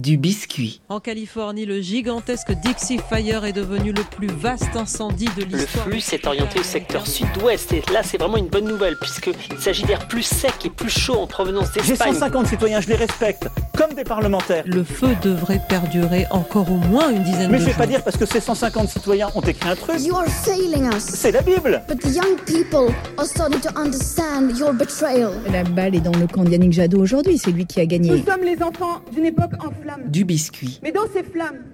du biscuit. En Californie, le gigantesque Dixie Fire est devenu le plus vaste incendie de l'histoire. Le flux s'est orienté au secteur sud-ouest et là c'est vraiment une bonne nouvelle puisqu'il s'agit d'air plus sec et plus chaud en provenance J'ai d'Espagne. 150 citoyens, je les respecte, comme des parlementaires. Le feu devrait perdurer encore au moins une dizaine Mais de je vais pas dire parce que ces 150 citoyens ont écrit un truc. You are failing us. C'est la Bible. But the young people are starting to understand your betrayal. La balle est dans le camp d'Yannick Jadot aujourd'hui, c'est lui qui a Nous gagné. sommes les enfants d'une époque en flammes. Du biscuit. Mais dans ces flammes,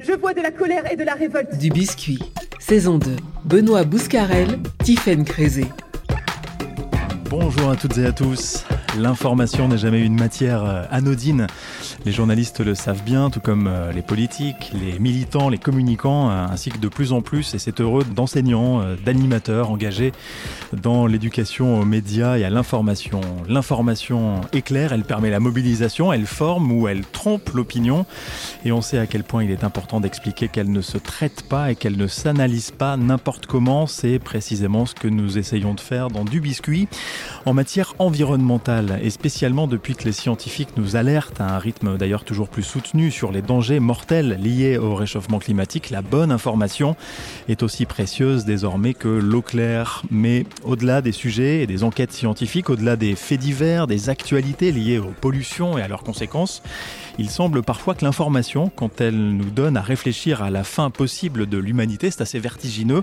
je vois de la colère et de la révolte. Du biscuit. Saison 2. Benoît Bouscarel, Tiffaine Crézé. Bonjour à toutes et à tous. L'information n'est jamais une matière euh, anodine. Les journalistes le savent bien, tout comme euh, les politiques, les militants, les communicants, euh, ainsi que de plus en plus, et c'est heureux, d'enseignants, d'animateurs engagés dans l'éducation aux médias et à l'information. L'information éclaire, elle permet la mobilisation, elle forme ou elle trompe l'opinion, et on sait à quel point il est important d'expliquer qu'elle ne se traite pas et qu'elle ne s'analyse pas n'importe comment. C'est précisément ce que nous essayons de faire dans Du Biscuit en matière environnementale et spécialement depuis que les scientifiques nous alertent à un rythme d'ailleurs toujours plus soutenu sur les dangers mortels liés au réchauffement climatique, la bonne information est aussi précieuse désormais que l'eau claire. Mais au-delà des sujets et des enquêtes scientifiques, au-delà des faits divers, des actualités liées aux pollutions et à leurs conséquences, il semble parfois que l'information, quand elle nous donne à réfléchir à la fin possible de l'humanité, c'est assez vertigineux,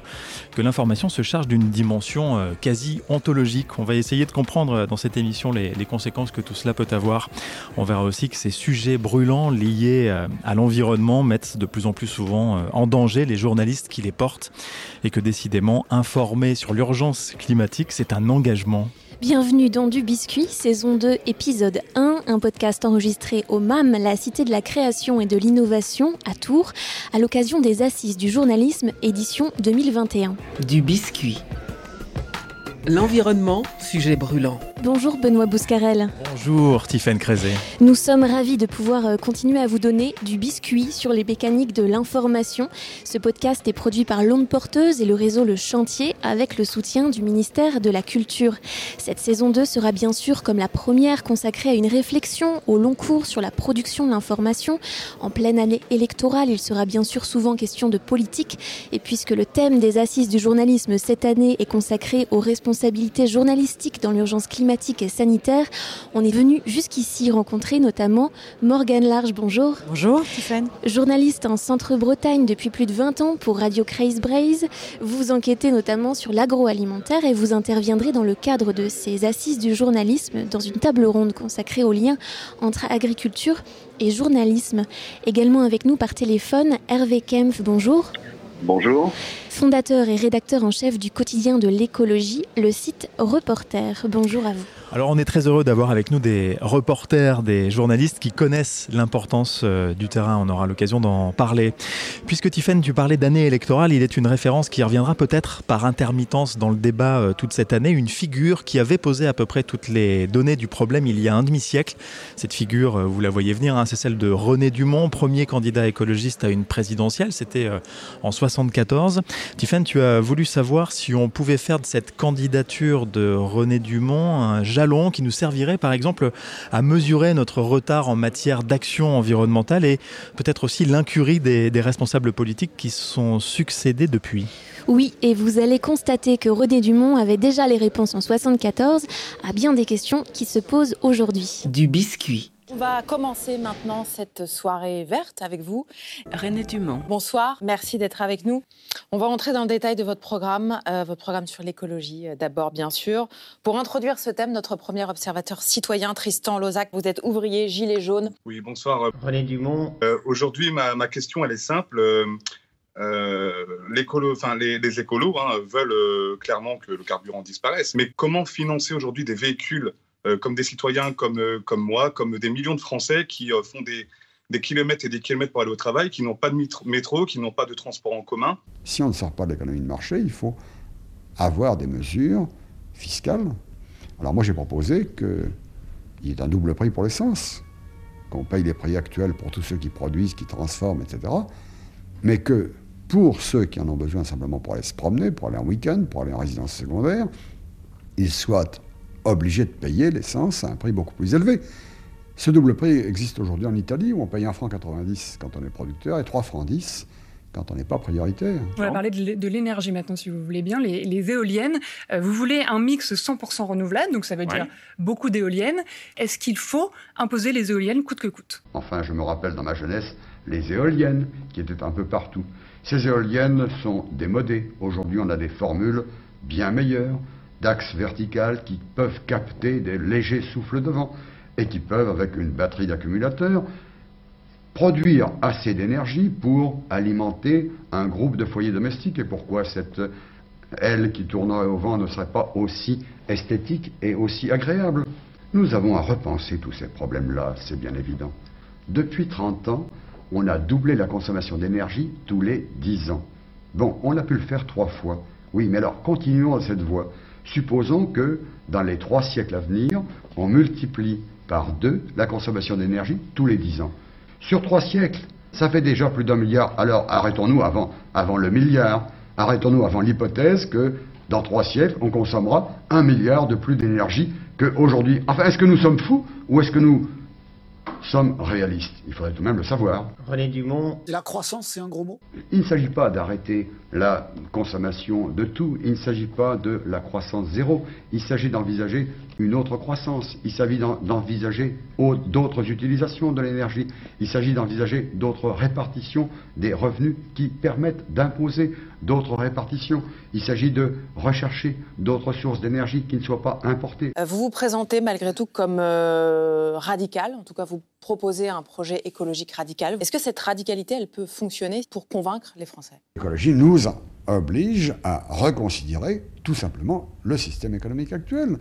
que l'information se charge d'une dimension euh, quasi ontologique. On va essayer de comprendre euh, dans cette émission les, les conséquences que tout cela peut avoir. On verra aussi que ces sujets brûlants liés euh, à l'environnement mettent de plus en plus souvent euh, en danger les journalistes qui les portent et que décidément informer sur l'urgence climatique, c'est un engagement Bienvenue dans Du Biscuit, saison 2, épisode 1, un podcast enregistré au MAM, la cité de la création et de l'innovation, à Tours, à l'occasion des Assises du journalisme, édition 2021. Du biscuit. L'environnement, sujet brûlant. Bonjour Benoît Bouscarel. Bonjour Tiffaine Crézé. Nous sommes ravis de pouvoir euh, continuer à vous donner du biscuit sur les mécaniques de l'information. Ce podcast est produit par l'Onde Porteuse et le réseau Le Chantier avec le soutien du ministère de la Culture. Cette saison 2 sera bien sûr comme la première consacrée à une réflexion au long cours sur la production de l'information. En pleine année électorale, il sera bien sûr souvent question de politique et puisque le thème des assises du journalisme cette année est consacré aux responsabilités journalistiques dans l'urgence climatique et sanitaire, on est venu jusqu'ici rencontrer notamment Morgane Large. Bonjour. Bonjour, Tiffaine. Journaliste en Centre-Bretagne depuis plus de 20 ans pour Radio Craze Braze, vous enquêtez notamment sur l'agroalimentaire et vous interviendrez dans le cadre de ces assises du journalisme dans une table ronde consacrée au lien entre agriculture et journalisme. Également avec nous par téléphone, Hervé Kempf, bonjour. Bonjour. Fondateur et rédacteur en chef du quotidien de l'écologie, le site Reporter. Bonjour à vous. Alors on est très heureux d'avoir avec nous des reporters, des journalistes qui connaissent l'importance euh, du terrain. On aura l'occasion d'en parler. Puisque Tiffaine, tu parlais d'année électorale, il est une référence qui reviendra peut-être par intermittence dans le débat euh, toute cette année. Une figure qui avait posé à peu près toutes les données du problème il y a un demi-siècle. Cette figure, euh, vous la voyez venir, hein, c'est celle de René Dumont, premier candidat écologiste à une présidentielle. C'était en 74. Tiffaine, tu as voulu savoir si on pouvait faire de cette candidature de René Dumont un jalon qui nous servirait par exemple à mesurer notre retard en matière d'action environnementale et peut-être aussi l'incurie des, des responsables politiques qui se sont succédés depuis. Oui, et vous allez constater que René Dumont avait déjà les réponses en 74 à bien des questions qui se posent aujourd'hui. Du biscuit. On va commencer maintenant cette soirée verte avec vous. René Dumont. Bonsoir, merci d'être avec nous. On va entrer dans le détail de votre programme, euh, votre programme sur l'écologie euh, d'abord bien sûr. Pour introduire ce thème, notre premier observateur citoyen, Tristan Lozac, vous êtes ouvrier, gilet jaune. Oui, bonsoir. Euh, René Dumont. Aujourd'hui, ma, ma question, elle est simple. Euh, euh, les, les écolos hein, veulent euh, clairement que le carburant disparaisse. Mais comment financer aujourd'hui des véhicules euh, comme des citoyens comme, euh, comme moi, comme des millions de Français qui euh, font des, des kilomètres et des kilomètres pour aller au travail, qui n'ont pas de métro, qui n'ont pas de transport en commun Si on ne sort pas de l'économie de marché, il faut avoir des mesures fiscales. Alors moi j'ai proposé qu'il y ait un double prix pour l'essence, qu'on paye les prix actuels pour tous ceux qui produisent, qui transforment, etc. Mais que pour ceux qui en ont besoin simplement pour aller se promener, pour aller en week-end, pour aller en résidence secondaire, ils soient obligés de payer l'essence à un prix beaucoup plus élevé. Ce double prix existe aujourd'hui en Italie où on paye 1 franc 90 quand on est producteur et 3 francs 10 quand on n'est pas prioritaire. On va parler de l'énergie maintenant, si vous voulez bien. Les, éoliennes, euh, vous voulez un mix 100% renouvelable, donc ça veut dire beaucoup d'éoliennes. Est-ce qu'il faut imposer les éoliennes coûte que coûte? Enfin, je me rappelle dans ma jeunesse les éoliennes qui étaient un peu partout. Ces éoliennes sont démodées. Aujourd'hui, on a des formules bien meilleures, d'axes verticales qui peuvent capter des légers souffles de vent et qui peuvent, avec une batterie d'accumulateurs, produire assez d'énergie pour alimenter un groupe de foyers domestiques. Et pourquoi cette aile qui tournerait au vent ne serait pas aussi esthétique et aussi agréable? Nous avons à repenser tous ces problèmes-là, c'est bien évident. Depuis 30 ans, on a doublé la consommation d'énergie tous les 10 ans. Bon, on a pu le faire trois fois. Oui, mais alors continuons dans cette voie. Supposons que dans les trois siècles à venir, on multiplie par deux la consommation d'énergie tous les 10 ans. Sur trois siècles, ça fait déjà plus d'un milliard. Alors arrêtons-nous avant, avant le milliard. Arrêtons-nous avant l'hypothèse que dans trois siècles, on consommera un milliard de plus d'énergie qu'aujourd'hui. Enfin, est-ce que nous sommes fous ou est-ce que nous sommes réalistes. Il faudrait tout de même le savoir. René Dumont. la croissance, c'est un gros mot? Il ne s'agit pas d'arrêter la consommation de tout. Il ne s'agit pas de la croissance zéro. Il s'agit d'envisager une autre croissance. Il s'agit d'envisager d'autres utilisations de l'énergie. Il s'agit d'envisager d'autres répartitions des revenus qui permettent d'imposer d'autres répartitions. Il s'agit de rechercher d'autres sources d'énergie qui ne soient pas importées. Euh, vous vous présentez malgré tout comme euh, radical, en tout cas vous proposez un projet écologique radical. Est-ce que cette radicalité, elle peut fonctionner pour convaincre les Français? L'écologie nous oblige à reconsidérer tout simplement le système économique actuel.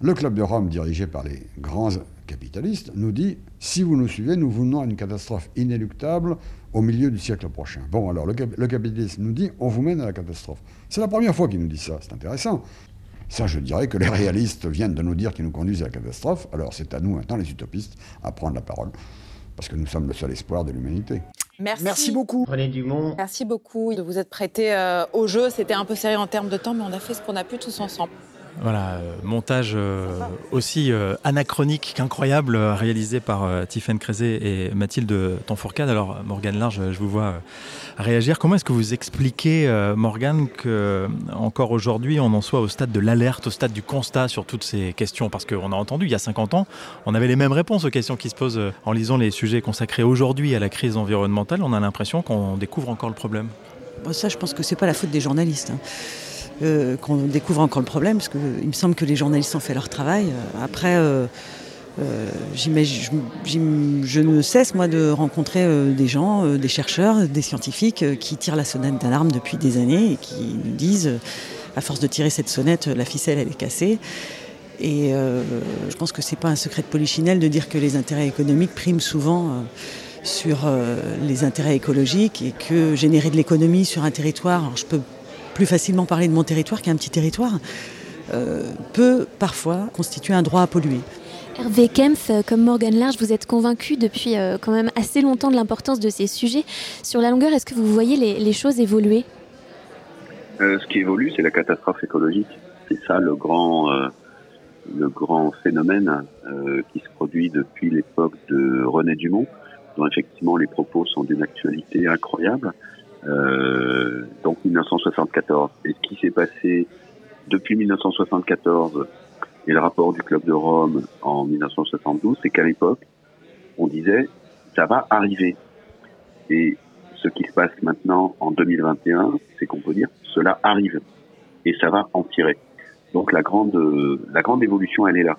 Le Club de Rome, dirigé par les grands capitalistes, nous dit si vous nous suivez, nous venons à une catastrophe inéluctable au milieu du siècle prochain. Bon, alors le, le capitaliste nous dit on vous mène à la catastrophe. C'est la première fois qu'il nous dit ça, c'est intéressant. Ça, je dirais que les réalistes viennent de nous dire qu'ils nous conduisent à la catastrophe. Alors c'est à nous maintenant, les utopistes, à prendre la parole. Parce que nous sommes le seul espoir de l'humanité. Merci. Merci beaucoup. René Dumont. Merci beaucoup de vous être prêté euh, au jeu. C'était un peu serré en termes de temps, mais on a fait ce qu'on a pu tous ensemble. Voilà, euh, montage euh, aussi euh, anachronique qu'incroyable, réalisé par Tiffaine Crézé et Mathilde Tonfourcade. Alors, Morgane Large, je vous vois réagir. Comment est-ce que vous expliquez, Morgane, que encore aujourd'hui, on en soit au stade de l'alerte, au stade du constat sur toutes ces questions? Parce qu'on a entendu, il y a 50 ans, on avait les mêmes réponses aux questions qui se posent en lisant les sujets consacrés aujourd'hui à la crise environnementale. On a l'impression qu'on découvre encore le problème. ça, je pense que c'est pas la faute des journalistes. Hein. Euh, qu'on découvre encore le problème, parce qu'il me semble que les journalistes ont fait leur travail. Euh, après, euh, je ne cesse, moi, de rencontrer des gens, des chercheurs, des scientifiques qui tirent la sonnette d'alarme depuis des années et qui nous disent, à force de tirer cette sonnette, la ficelle, elle est cassée. Et je pense que c'est pas un secret de polichinelle de dire que les intérêts économiques priment souvent sur les intérêts écologiques et que générer de l'économie sur un territoire, je peux plus facilement parler de mon territoire qu'un petit territoire, euh, peut parfois constituer un droit à polluer. Hervé Kempf, comme Morgan Large, vous êtes convaincu depuis euh, quand même assez longtemps de l'importance de ces sujets. Sur la longueur, est-ce que vous voyez les, choses évoluer? Euh, Ce qui évolue, c'est la catastrophe écologique. C'est ça le grand, le grand phénomène qui se produit depuis l'époque de René Dumont, dont effectivement les propos sont d'une actualité incroyable. Euh, donc 1974. Et ce qui s'est passé depuis 1974 et le rapport du Club de Rome en 1972, c'est qu'à l'époque, on disait ça va arriver. Et ce qui se passe maintenant en 2021, c'est qu'on peut dire cela arrive et ça va en tirer. Donc la grande la grande évolution, elle est là.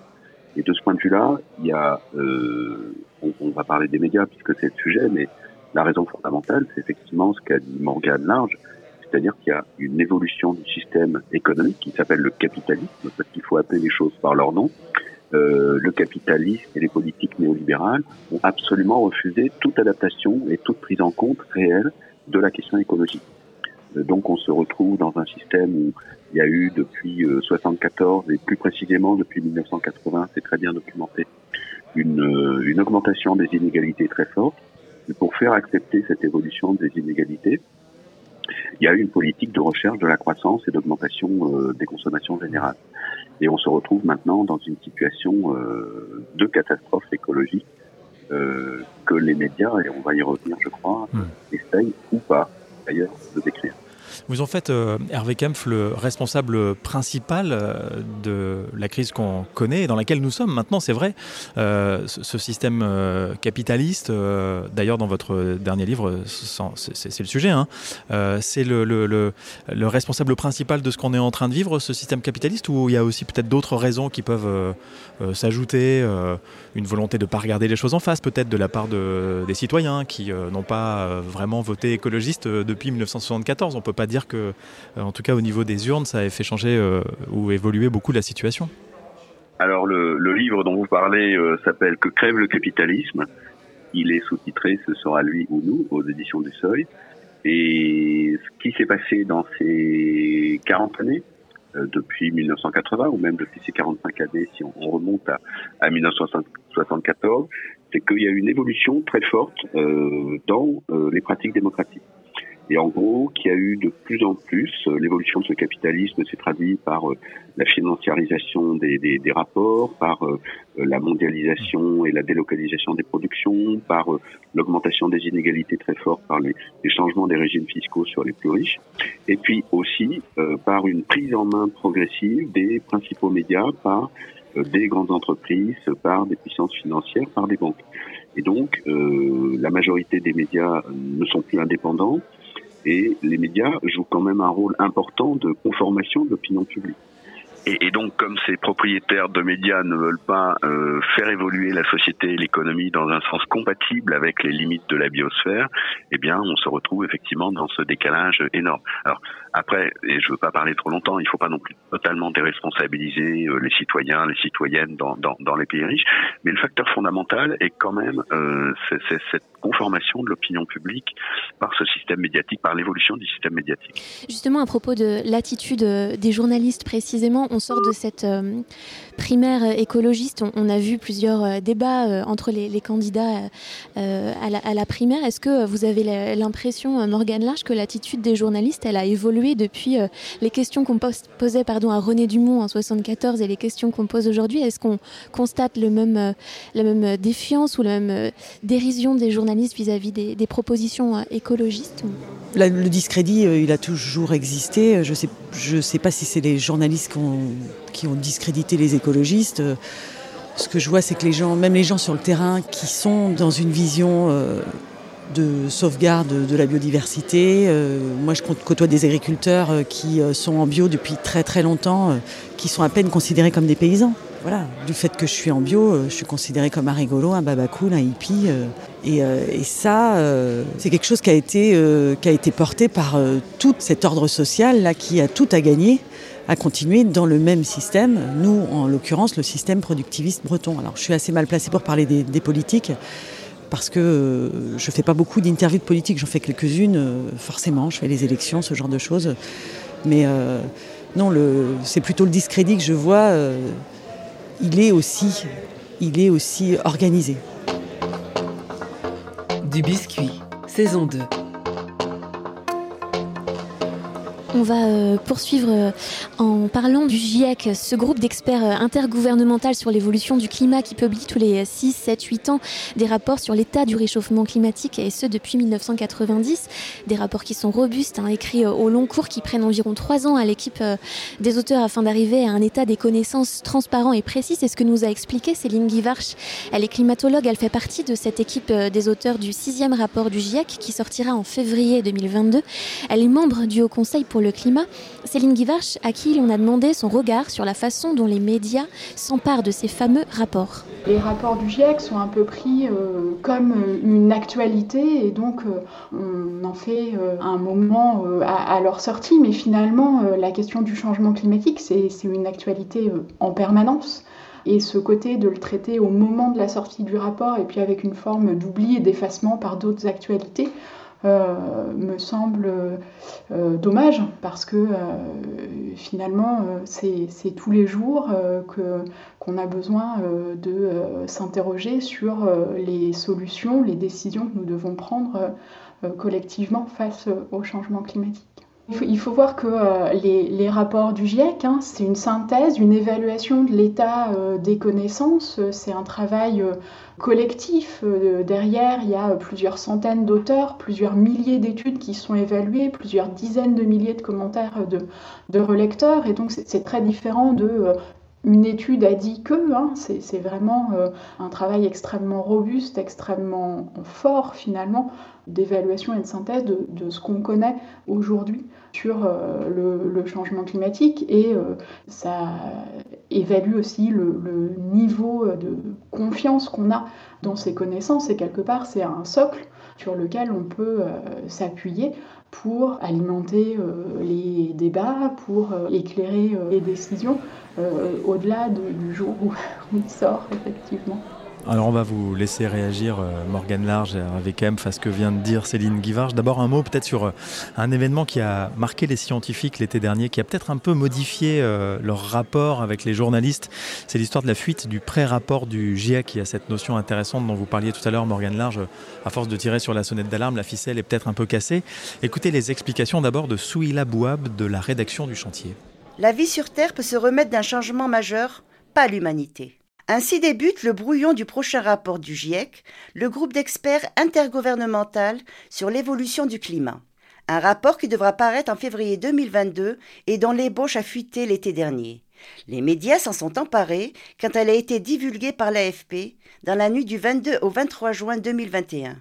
Et de ce point de vue-là, il y a, euh, on, on, va parler des médias puisque c'est le sujet, mais la raison fondamentale, c'est effectivement ce qu'a dit Morgan Large, c'est-à-dire qu'il y a une évolution du système économique qui s'appelle le capitalisme, parce qu'il faut appeler les choses par leur nom. Euh, le capitalisme et les politiques néolibérales ont absolument refusé toute adaptation et toute prise en compte réelle de la question écologique. Euh, donc on se retrouve dans un système où il y a eu depuis 74 euh, et plus précisément depuis 1980, c'est très bien documenté, euh, une augmentation des inégalités très forte pour faire accepter cette évolution des inégalités, il y a eu une politique de recherche de la croissance et d'augmentation euh, des consommations générales. Et on se retrouve maintenant dans une situation euh, de catastrophe écologique que les médias, et on va y revenir, je crois, Hmm. essayent ou pas, d'ailleurs, de décrire. Vous en faites, euh, Hervé Kempf, le responsable principal euh, de la crise qu'on connaît et dans laquelle nous sommes maintenant, c'est vrai. Euh, ce, système capitaliste, d'ailleurs dans votre dernier livre, c'est le sujet, hein, c'est le, le- le- le responsable principal de ce qu'on est en train de vivre, ce système capitaliste, ou il y a aussi peut-être d'autres raisons qui peuvent s'ajouter, une volonté de ne pas regarder les choses en face, peut-être de la part de- des citoyens qui n'ont pas vraiment voté écologiste depuis 1974. On peut pas dire que, euh, en tout cas au niveau des urnes, ça ait fait changer euh, ou évoluer beaucoup la situation. Alors le, livre dont vous parlez euh, s'appelle Que crève le capitalisme. Il est sous-titré Ce sera lui ou nous aux éditions du Seuil. Et ce qui s'est passé dans ces 40 années, depuis 1980 ou même depuis ces 45 années, si on, on remonte à, à 1974, c'est qu'il y a une évolution très forte dans les pratiques démocratiques. Et en gros, qu'il y a eu de plus en plus, euh, l'évolution de ce capitalisme s'est traduite par euh, la financiarisation des, des, des rapports, par euh, la mondialisation et la délocalisation des productions, par l'augmentation des inégalités très fortes, par les, les changements des régimes fiscaux sur les plus riches, et puis aussi par une prise en main progressive des principaux médias, par des grandes entreprises, par des puissances financières, par des banques. Et donc, euh, la majorité des médias ne sont plus indépendants et les médias jouent quand même un rôle important de conformation de l'opinion publique. Et, donc, comme ces propriétaires de médias ne veulent pas euh, faire évoluer la société et l'économie dans un sens compatible avec les limites de la biosphère, eh bien, on se retrouve effectivement dans ce décalage énorme. Alors, après, et je veux pas parler trop longtemps, il faut pas non plus totalement déresponsabiliser euh, les citoyens, les citoyennes dans, dans, les pays riches, mais le facteur fondamental est quand même euh, cette conformation de l'opinion publique par ce système médiatique, par l'évolution du système médiatique. Justement, à propos de l'attitude euh, des journalistes précisément, on sort de cette euh, primaire écologiste. On, a vu plusieurs euh, débats entre les, candidats à, la, primaire. Est-ce que vous avez l'impression, Morgane Larche, que l'attitude des journalistes, elle a évolué depuis les questions qu'on pos- posait pardon, à René Dumont en 74 et les questions qu'on pose aujourd'hui? Est-ce qu'on constate le même, la même défiance ou la même dérision des journalistes vis-à-vis des, propositions euh, écologistes le discrédit, euh, il a toujours existé. Je je sais pas si c'est les journalistes qui ont, discrédité les écologistes. Euh, Ce que je vois, c'est que les gens, même les gens sur le terrain, qui sont dans une vision de sauvegarde de la biodiversité. moi, je côtoie des agriculteurs qui sont en bio depuis très très longtemps, qui sont à peine considérés comme des paysans. Voilà, du fait que je suis en bio, euh, je suis considéré comme un rigolo, un babacool, un hippie. euh, et, euh, et ça, c'est quelque chose qui a été, porté par tout cet ordre social là, qui a tout à gagner à continuer dans le même système, nous en l'occurrence le système productiviste breton. Alors je suis assez mal placée pour parler des, politiques parce que je fais pas beaucoup d'interviews de politique, j'en fais quelques-unes forcément, je fais les élections, ce genre de choses. Mais non, c'est plutôt le discrédit que je vois. Il est aussi, il est aussi organisé. Du biscuit, saison 2. On va euh, poursuivre euh, en parlant du GIEC, ce groupe d'experts euh, intergouvernemental sur l'évolution du climat qui publie tous les 6, 7, 8 ans des rapports sur l'état du réchauffement climatique et ce depuis 1990. Des rapports qui sont robustes, hein, écrits au long cours, qui prennent environ 3 ans à l'équipe des auteurs afin d'arriver à un état des connaissances transparent et précis. C'est ce que nous a expliqué Céline Guivarch. Elle est climatologue, elle fait partie de cette équipe des auteurs du sixième rapport du GIEC qui sortira en février 2022. Elle est membre du Haut Conseil pour le climat. Céline Guivarch, à qui l'on a demandé son regard sur la façon dont les médias s'emparent de ces fameux rapports. Les rapports du GIEC sont un peu pris euh, comme euh, une actualité et donc euh, on en fait un moment à, leur sortie, mais finalement la question du changement climatique c'est une actualité en permanence. Et ce côté de le traiter au moment de la sortie du rapport et puis avec une forme d'oubli et d'effacement par d'autres actualités, me semble euh, dommage parce que euh, finalement euh, c'est tous les jours euh, qu'on a besoin euh, de euh, s'interroger sur euh, les solutions, les décisions que nous devons prendre euh, collectivement face euh, au changement climatique. Il faut, voir que euh, les, rapports du GIEC, hein, c'est une synthèse, une évaluation de l'état euh, des connaissances. C'est un travail euh, collectif. derrière, il y a plusieurs centaines d'auteurs, plusieurs milliers d'études qui sont évaluées, plusieurs dizaines de milliers de commentaires de, de relecteurs. Et donc, c'est très différent de une étude a dit que, hein, c'est vraiment un travail extrêmement robuste, extrêmement fort finalement, d'évaluation et de synthèse de ce qu'on connaît aujourd'hui sur euh, le, changement climatique. Et euh, ça évalue aussi le, niveau de confiance qu'on a dans ces connaissances. Et quelque part c'est un socle sur lequel on peut euh, s'appuyer pour alimenter les débats, pour éclairer les décisions au-delà du jour où il sort effectivement. Alors on va vous laisser réagir, euh, Morgane Large, avec M, face que vient de dire Céline Guivarge. D'abord un mot peut-être sur euh, un événement qui a marqué les scientifiques l'été dernier, qui a peut-être un peu modifié euh, leur rapport avec les journalistes. C'est l'histoire de la fuite du pré-rapport du GIEC, qui a cette notion intéressante dont vous parliez tout à l'heure, Morgane Large. À force de tirer sur la sonnette d'alarme, la ficelle est peut-être un peu cassée. Écoutez les explications d'abord de Souila Bouab de la rédaction du chantier. La vie sur Terre peut se remettre d'un changement majeur, pas l'humanité. Ainsi débute le brouillon du prochain rapport du GIEC, le groupe d'experts intergouvernemental sur l'évolution du climat. Un rapport qui devra paraître en février 2022 et dont l'ébauche a fuité l'été dernier. Les médias s'en sont emparés quand elle a été divulguée par l'AFP dans la nuit du 22 au 23 juin 2021.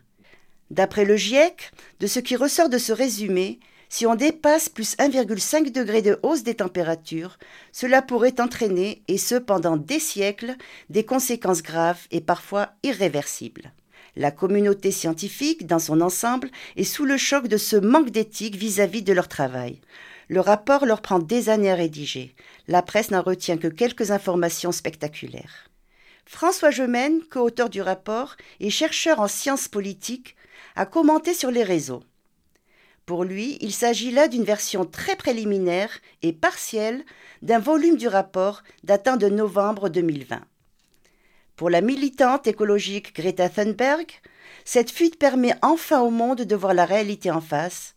D'après le GIEC, de ce qui ressort de ce résumé, si on dépasse plus 1,5 degré de hausse des températures, cela pourrait entraîner, et ce pendant des siècles, des conséquences graves et parfois irréversibles. La communauté scientifique, dans son ensemble, est sous le choc de ce manque d'éthique vis-à-vis de leur travail. Le rapport leur prend des années à rédiger. La presse n'en retient que quelques informations spectaculaires. François Gemène, co-auteur du rapport et chercheur en sciences politiques, a commenté sur les réseaux. Pour lui, il s'agit là d'une version très préliminaire et partielle d'un volume du rapport datant de novembre 2020. Pour la militante écologique Greta Thunberg, cette fuite permet enfin au monde de voir la réalité en face,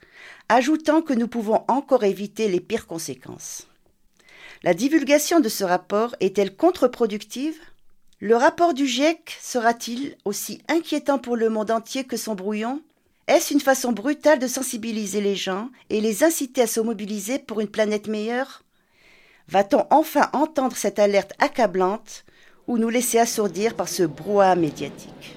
ajoutant que nous pouvons encore éviter les pires conséquences. La divulgation de ce rapport est-elle contre-productive? Le rapport du GIEC sera-t-il aussi inquiétant pour le monde entier que son brouillon? Est-ce une façon brutale de sensibiliser les gens et les inciter à se mobiliser pour une planète meilleure? Va-t-on enfin entendre cette alerte accablante ou nous laisser assourdir par ce brouhaha médiatique?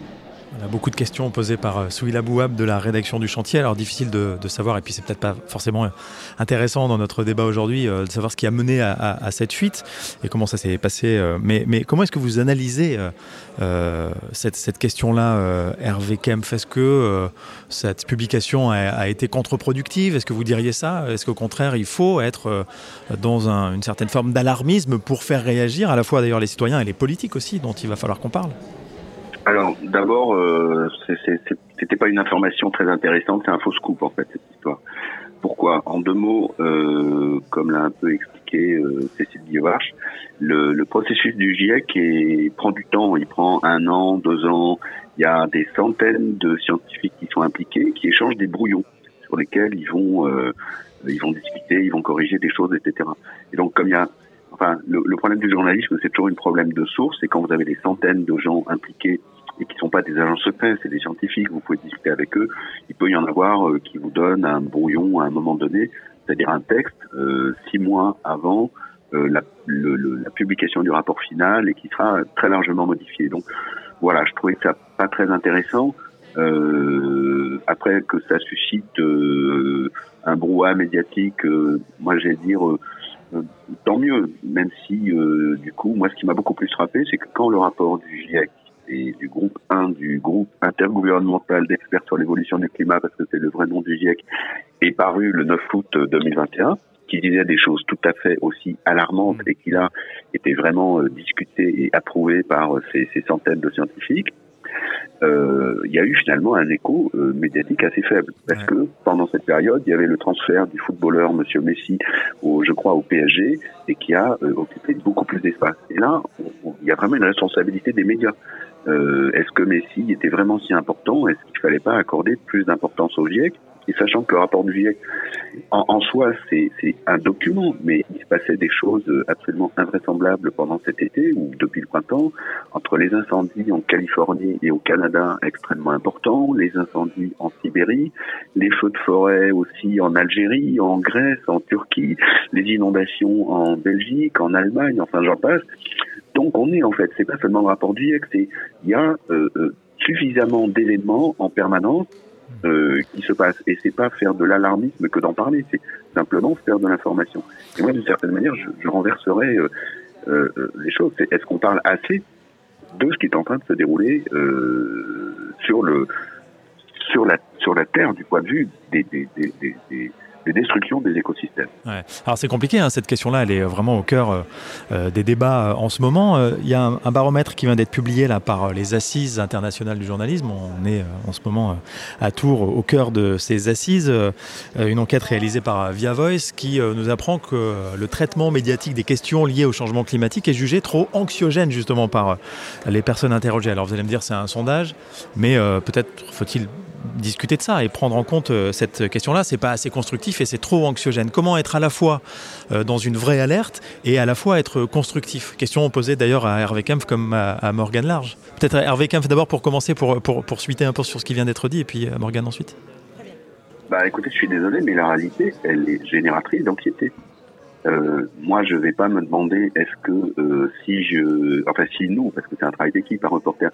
A beaucoup de questions posées par euh, Souila Bouab de la rédaction du chantier. Alors difficile de, savoir, et puis c'est peut-être pas forcément intéressant dans notre débat aujourd'hui euh, de savoir ce qui a mené à, cette fuite et comment ça s'est passé. Euh, mais, comment est-ce que vous analysez cette, question-là, Hervé Kempf? Est-ce que cette publication a, été contre-productive? Est-ce que vous diriez ça? Est-ce qu'au contraire, il faut être dans une certaine forme d'alarmisme pour faire réagir à la fois d'ailleurs les citoyens et les politiques aussi, dont il va falloir qu'on parle? Alors, d'abord, euh, c'était pas une information très intéressante, c'est un faux scoop en fait cette histoire. Pourquoi? En deux mots, euh, comme l'a un peu expliqué euh, Cécile Guivarch, le, le, processus du GIEC est, prend du temps. Il prend un an, deux ans. Il y a des centaines de scientifiques qui sont impliqués, qui échangent des brouillons sur lesquels ils vont, euh, ils vont discuter, ils vont corriger des choses, etc. Et donc, comme il y a Enfin, le, le, problème du journalisme, c'est toujours un problème de source. Et quand vous avez des centaines de gens impliqués et qui ne sont pas des agents secrets, c'est des scientifiques, vous pouvez discuter avec eux. Il peut y en avoir euh, qui vous donnent un brouillon à un moment donné, c'est-à-dire un texte euh, six mois avant euh, la, le, la, publication du rapport final et qui sera très largement modifié. Donc voilà, je trouvais ça pas très intéressant. Euh, après que ça suscite un brouhaha médiatique, moi j'ai dire tant mieux, même si du coup, moi ce qui m'a beaucoup plus frappé, c'est que quand le rapport du GIEC et du groupe 1 du groupe intergouvernemental d'experts sur l'évolution du climat, parce que c'est le vrai nom du GIEC, est paru le 9 août 2021 qui disait des choses tout à fait aussi alarmantes et qui là était vraiment euh, discuté et approuvé par euh, ces, ces centaines de scientifiques, euh, il y a eu finalement un écho euh, médiatique assez faible parce que pendant cette période, il y avait le transfert du footballeur Monsieur Messi, au, je crois, au PSG, et qui a occupé beaucoup plus d'espace. Et là, il y a vraiment une responsabilité des médias. Euh, est-ce que Messi était vraiment si important? Est-ce qu'il fallait pas accorder plus d'importance au GIEC Et sachant que le rapport du GIEC, en, soi, c'est un document, mais il se passait des choses absolument invraisemblables pendant cet été ou depuis le printemps, entre les incendies en Californie et au Canada extrêmement importants, les incendies en Sibérie, les feux de forêt aussi en Algérie, en Grèce, en Turquie, les inondations en Belgique, en Allemagne, enfin j'en passe. Donc on est en fait, c'est pas seulement le rapport du GIEC, c'est il y a euh, euh, suffisamment d'événements en permanence euh, qui se passent. Et c'est pas faire de l'alarmisme que d'en parler, c'est simplement faire de l'information. Et moi, d'une certaine manière, je, je renverserais euh, euh, les choses. Est-ce qu'on parle assez de ce qui est en train de se dérouler sur le sur la sur la terre du point de vue des, des, des, des de destruction des écosystèmes. Alors c'est compliqué, hein, cette question-là, elle est vraiment au cœur euh, euh des débats euh, en ce moment. Il y a un, un, baromètre qui vient d'être publié là par les Assises internationales du journalisme. On est en ce moment à Tours, au cœur de ces assises. une enquête réalisée par Via Voice qui nous apprend que le traitement médiatique des questions liées au changement climatique est jugé trop anxiogène justement par les personnes interrogées. Alors vous allez me dire c'est un sondage, mais peut-être faut-il discuter de ça et prendre en compte euh, cette question-là, c'est pas assez constructif et c'est trop anxiogène. Comment être à la fois euh, dans une vraie alerte et à la fois être constructif? Question posée d'ailleurs à Hervé Kempf comme à, Morgan Large. Peut-être Hervé Kempf d'abord pour commencer, pour, pour, pour suiter un peu sur ce qui vient d'être dit et puis euh, Morgan ensuite. Bah écoutez, je suis désolé, mais la réalité, elle est génératrice d'anxiété. Euh, moi, je vais pas me demander est-ce que euh, si je, enfin si nous, parce que c'est un travail d'équipe, un reporter,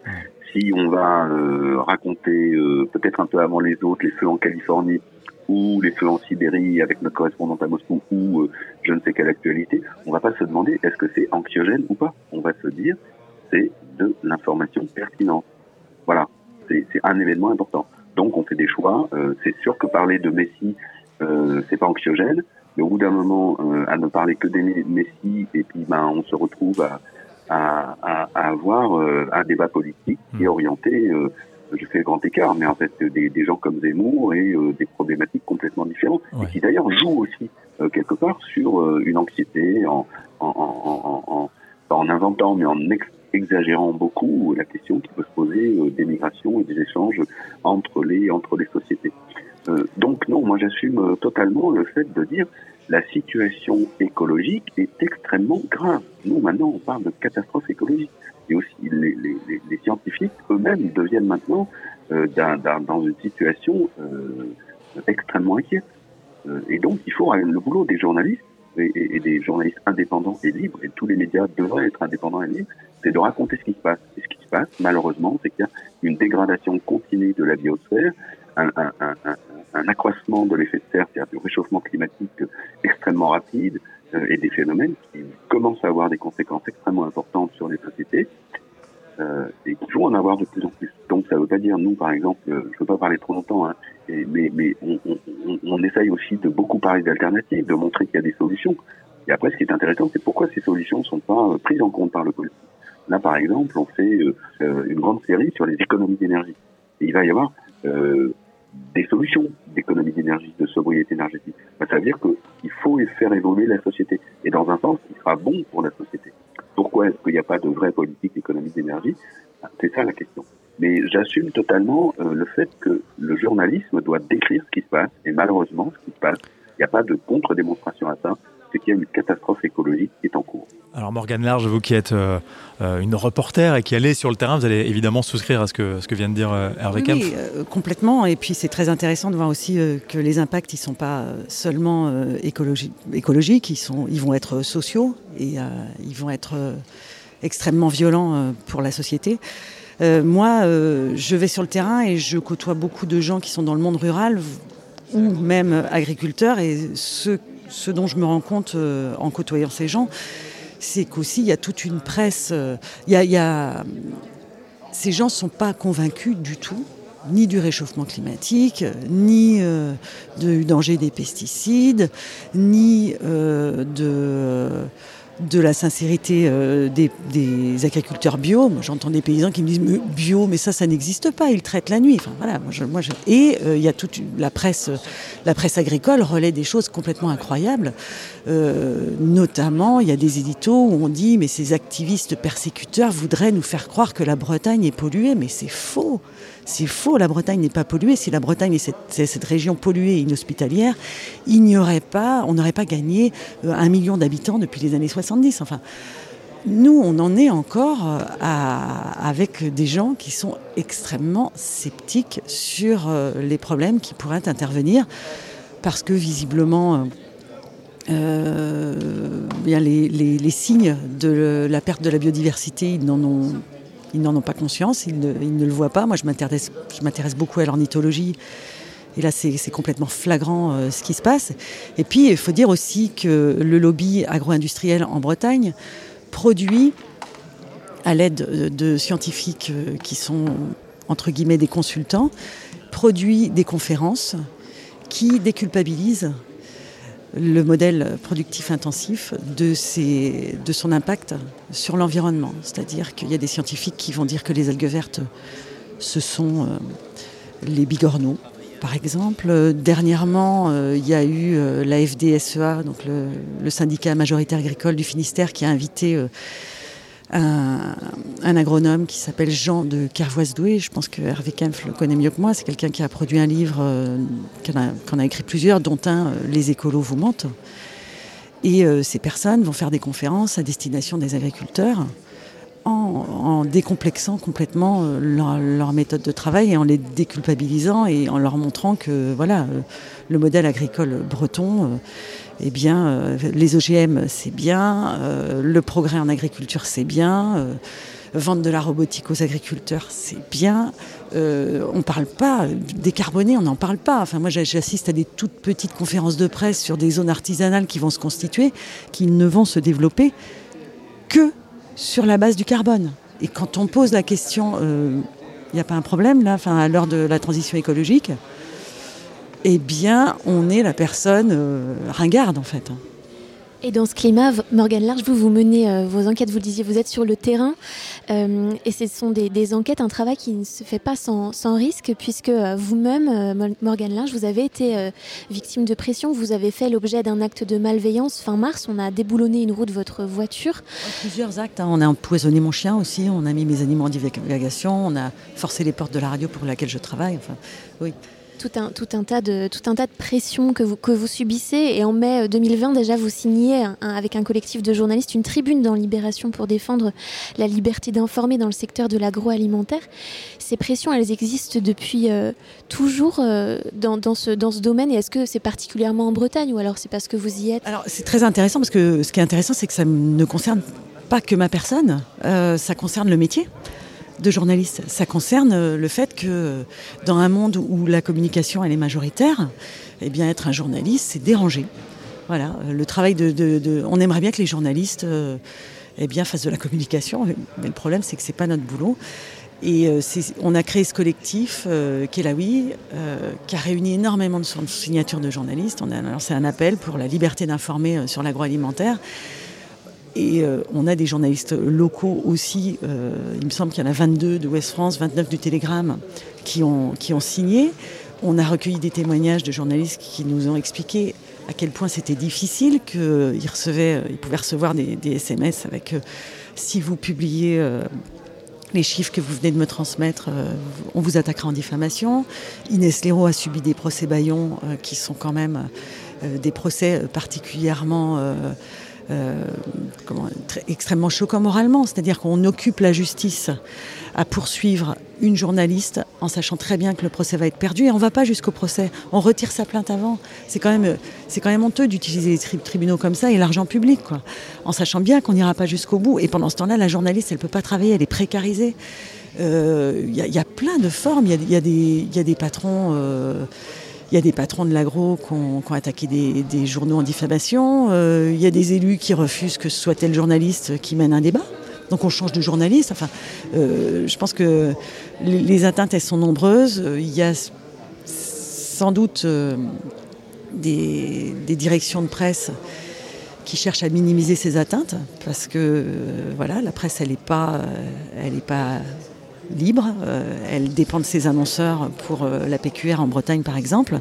si on va euh, raconter euh, peut-être un peu avant les autres les feux en Californie ou les feux en Sibérie avec notre correspondante à Moscou ou euh, je ne sais quelle actualité, on va pas se demander est-ce que c'est anxiogène ou pas. On va se dire c'est de l'information pertinente. Voilà, c'est un événement important. Donc on fait des choix. c'est sûr que parler de Messi, c'est pas anxiogène. Mais au bout d'un moment, euh, à ne parler que des Messi, et puis ben, on se retrouve à, à, à, à avoir euh, un débat politique qui est hmm. orienté, euh, je fais grand écart, mais en fait des, des gens comme Zemmour et des problématiques complètement différentes, ouais. et qui d'ailleurs jouent aussi quelque part sur une anxiété en, en, en, en, en inventant, mais en ex exagérant beaucoup la question qui peut se poser des migrations et des échanges entre les entre les sociétés. Euh, donc non, moi j'assume euh, totalement le fait de dire la situation écologique est extrêmement grave. Nous maintenant on parle de catastrophe écologique et aussi les, scientifiques eux-mêmes deviennent maintenant euh, dans une situation extrêmement inquiète. Et donc il faut le boulot des journalistes et, des journalistes indépendants et libres, et tous les médias devraient être indépendants et libres, c'est de raconter ce qui se passe. Et ce qui se passe, malheureusement, c'est qu'il y a une dégradation continue de la biosphère, un, un accroissement de l'effet de serre, c'est-à-dire du réchauffement climatique extrêmement rapide euh, et des phénomènes qui commencent à avoir des conséquences extrêmement importantes sur les sociétés euh, et qui vont en avoir de plus en plus. Donc ça ne veut pas dire, nous par exemple, euh, je ne veux pas parler trop longtemps, hein, mais, mais on, on, on, on essaye aussi de beaucoup parler d'alternatives, de montrer qu'il y a des solutions. Et après, ce qui est intéressant, c'est pourquoi ces solutions ne sont pas euh, prises en compte par le politique. Là, par exemple, on fait euh, une grande série sur les économies d'énergie. Il va y avoir euh, des solutions d'économie d'énergie, de sobriété énergétique. Ben, ça veut dire qu'il faut faire évoluer la société. Et dans un sens, qui sera bon pour la société. Pourquoi est-ce qu'il n'y a pas de vraie politique d'économie d'énergie? Ben, C'est ça la question. Mais j'assume totalement euh, le fait que le journalisme doit décrire ce qui se passe. Et malheureusement, ce qui se passe, il n'y a pas de contre-démonstration à ça c'est qu'il y a une catastrophe écologique qui est en cours. Alors Morgane Large, vous qui êtes euh, une reporter et qui allez sur le terrain, vous allez évidemment souscrire à ce que, ce que vient de dire euh, Hervé Kempf. Oui, euh, complètement. Et puis c'est très intéressant de voir aussi euh, que les impacts, ils ne sont pas seulement euh, écologi écologiques, ils, sont, ils vont être sociaux et euh, ils vont être extrêmement violents pour la société. Euh, moi, euh, je vais sur le terrain et je côtoie beaucoup de gens qui sont dans le monde rural ou même agriculteurs et ce dont je me rends compte euh, en côtoyant ces gens, c'est qu'aussi il y a toute une presse. Euh, il y a. Ces gens ne sont pas convaincus du tout, ni du réchauffement climatique, ni euh, du danger des pesticides, ni euh, de de la sincérité euh, des, agriculteurs bio. J'entends des paysans qui me disent bio, mais ça, ça n'existe pas. Ils traitent la nuit. Enfin, voilà, moi. Et euh, il y a toute la presse, la presse agricole relaie des choses complètement incroyables. Euh, notamment, il y a des éditos où on dit mais ces activistes persécuteurs voudraient nous faire croire que la Bretagne est polluée, mais c'est faux. C'est faux, la Bretagne n'est pas polluée. Si la Bretagne est cette, région polluée et inhospitalière, il n'y aurait pas, on n'aurait pas gagné un million d'habitants depuis les années 70. Enfin, nous, on en est encore à, avec des gens qui sont extrêmement sceptiques sur les problèmes qui pourraient intervenir parce que visiblement, euh, les, les, les, signes de la perte de la biodiversité, ils n'en ont, ils n'en ont pas conscience, ils ne, le voient pas. Moi, je m'intéresse, beaucoup à l'ornithologie. Et là, c'est complètement flagrant euh, ce qui se passe. Et puis, il faut dire aussi que le lobby agro-industriel en Bretagne produit, à l'aide de, de scientifiques euh, qui sont, entre guillemets, des consultants, produit des conférences qui déculpabilisent le modèle productif intensif de, ses, de son impact sur l'environnement. C'est-à-dire qu'il y a des scientifiques qui vont dire que les algues vertes, ce sont euh, les bigorneaux, par exemple. Dernièrement, euh, il y a eu euh, la FDSEA, donc le, le, syndicat majoritaire agricole du Finistère, qui a invité un, agronome qui s'appelle Jean de Carvoise-Doué. Je pense que Hervé Kempf le connaît mieux que moi. C'est quelqu'un qui a produit un livre, euh, qu'on a, écrit plusieurs, dont un, euh, Les écolos vous mentent. Et euh, ces personnes vont faire des conférences à destination des agriculteurs en, décomplexant complètement leur, leur, méthode de travail et en les déculpabilisant et en leur montrant que voilà, le modèle agricole breton eh bien, euh, les OGM, c'est bien, euh, le progrès en agriculture, c'est bien, euh, vendre de la robotique aux agriculteurs, c'est bien. On ne parle pas, décarboner, on n'en parle pas. Enfin, moi, j'assiste à des toutes petites conférences de presse sur des zones artisanales qui vont se constituer, qui ne vont se développer que sur la base du carbone. Et quand on pose la question, il n'y a pas un problème là, enfin, à l'heure de la transition écologique, eh bien, on est la personne euh, ringarde en fait. Et dans ce climat, Morgane Large, vous, vous menez euh, vos enquêtes, vous le disiez, vous êtes sur le terrain, euh, et ce sont des, des, enquêtes, un travail qui ne se fait pas sans, sans risque, puisque euh, vous-même, Morgane Large, vous avez été victime de pression, vous avez fait l'objet d'un acte de malveillance fin mars, on a déboulonné une roue de votre voiture. Plusieurs actes, hein. on a empoisonné mon chien aussi, on a mis mes animaux en divagation, on a forcé les portes de la radio pour laquelle je travaille, enfin, oui tout un, tout un, tas, de, tout un tas de pressions que vous, que vous subissez. Et en mai 2020, déjà, vous signez avec un collectif de journalistes une tribune dans Libération pour défendre la liberté d'informer dans le secteur de l'agroalimentaire. Ces pressions, elles existent depuis euh, toujours euh, dans, dans, ce, dans ce domaine. Et est-ce que c'est particulièrement en Bretagne ou alors c'est parce que vous y êtes? Alors, c'est très intéressant parce que ce qui est intéressant, c'est que ça ne concerne pas que ma personne, euh, ça concerne le métier de journaliste. Ça concerne le fait que dans un monde où la communication elle est majoritaire, eh bien être un journaliste, c'est déranger. Voilà, le travail de, on aimerait bien que les journalistes euh, eh bien fassent de la communication, mais le problème c'est que c'est pas notre boulot. Et euh, on a créé ce collectif euh, euh, qui a réuni énormément de signatures de journalistes. On a lancé un appel pour la liberté d'informer sur l'agroalimentaire. Et euh, on a des journalistes locaux aussi, euh, il me semble qu'il y en a 22 de Ouest France, 29 du Télégramme, qui ont, signé. On a recueilli des témoignages de journalistes qui nous ont expliqué à quel point c'était difficile, qu'ils recevaient, ils pouvaient recevoir des, SMS avec euh, si vous publiez euh, les chiffres que vous venez de me transmettre, euh, on vous attaquera en diffamation. Inès Léraud a subi des procès Bayon euh, qui sont quand même euh, des procès particulièrement euh, très, extrêmement choquant moralement. C'est-à-dire qu'on occupe la justice à poursuivre une journaliste en sachant très bien que le procès va être perdu et on ne va pas jusqu'au procès. On retire sa plainte avant. C'est quand même, c'est quand même honteux d'utiliser les tri tribunaux comme ça et l'argent public, quoi. En sachant bien qu'on n'ira pas jusqu'au bout. Et pendant ce temps-là, la journaliste, elle ne peut pas travailler, elle est précarisée. Il euh, y, y, a plein de formes. Il y, y, y, a des patrons. Euh, il y a des patrons de l'agro qui ont, attaqué des, journaux en diffamation. Euh, il y a des élus qui refusent que ce soit tel journaliste qui mène un débat. Donc on change de journaliste. Enfin, euh, je pense que les, atteintes, elles sont nombreuses. Il y a sans doute euh, des, directions de presse qui cherche à minimiser ses atteintes, parce que voilà, la presse, elle n'est pas, pas libre. elle dépend de ses annonceurs pour la PQR en Bretagne, par exemple.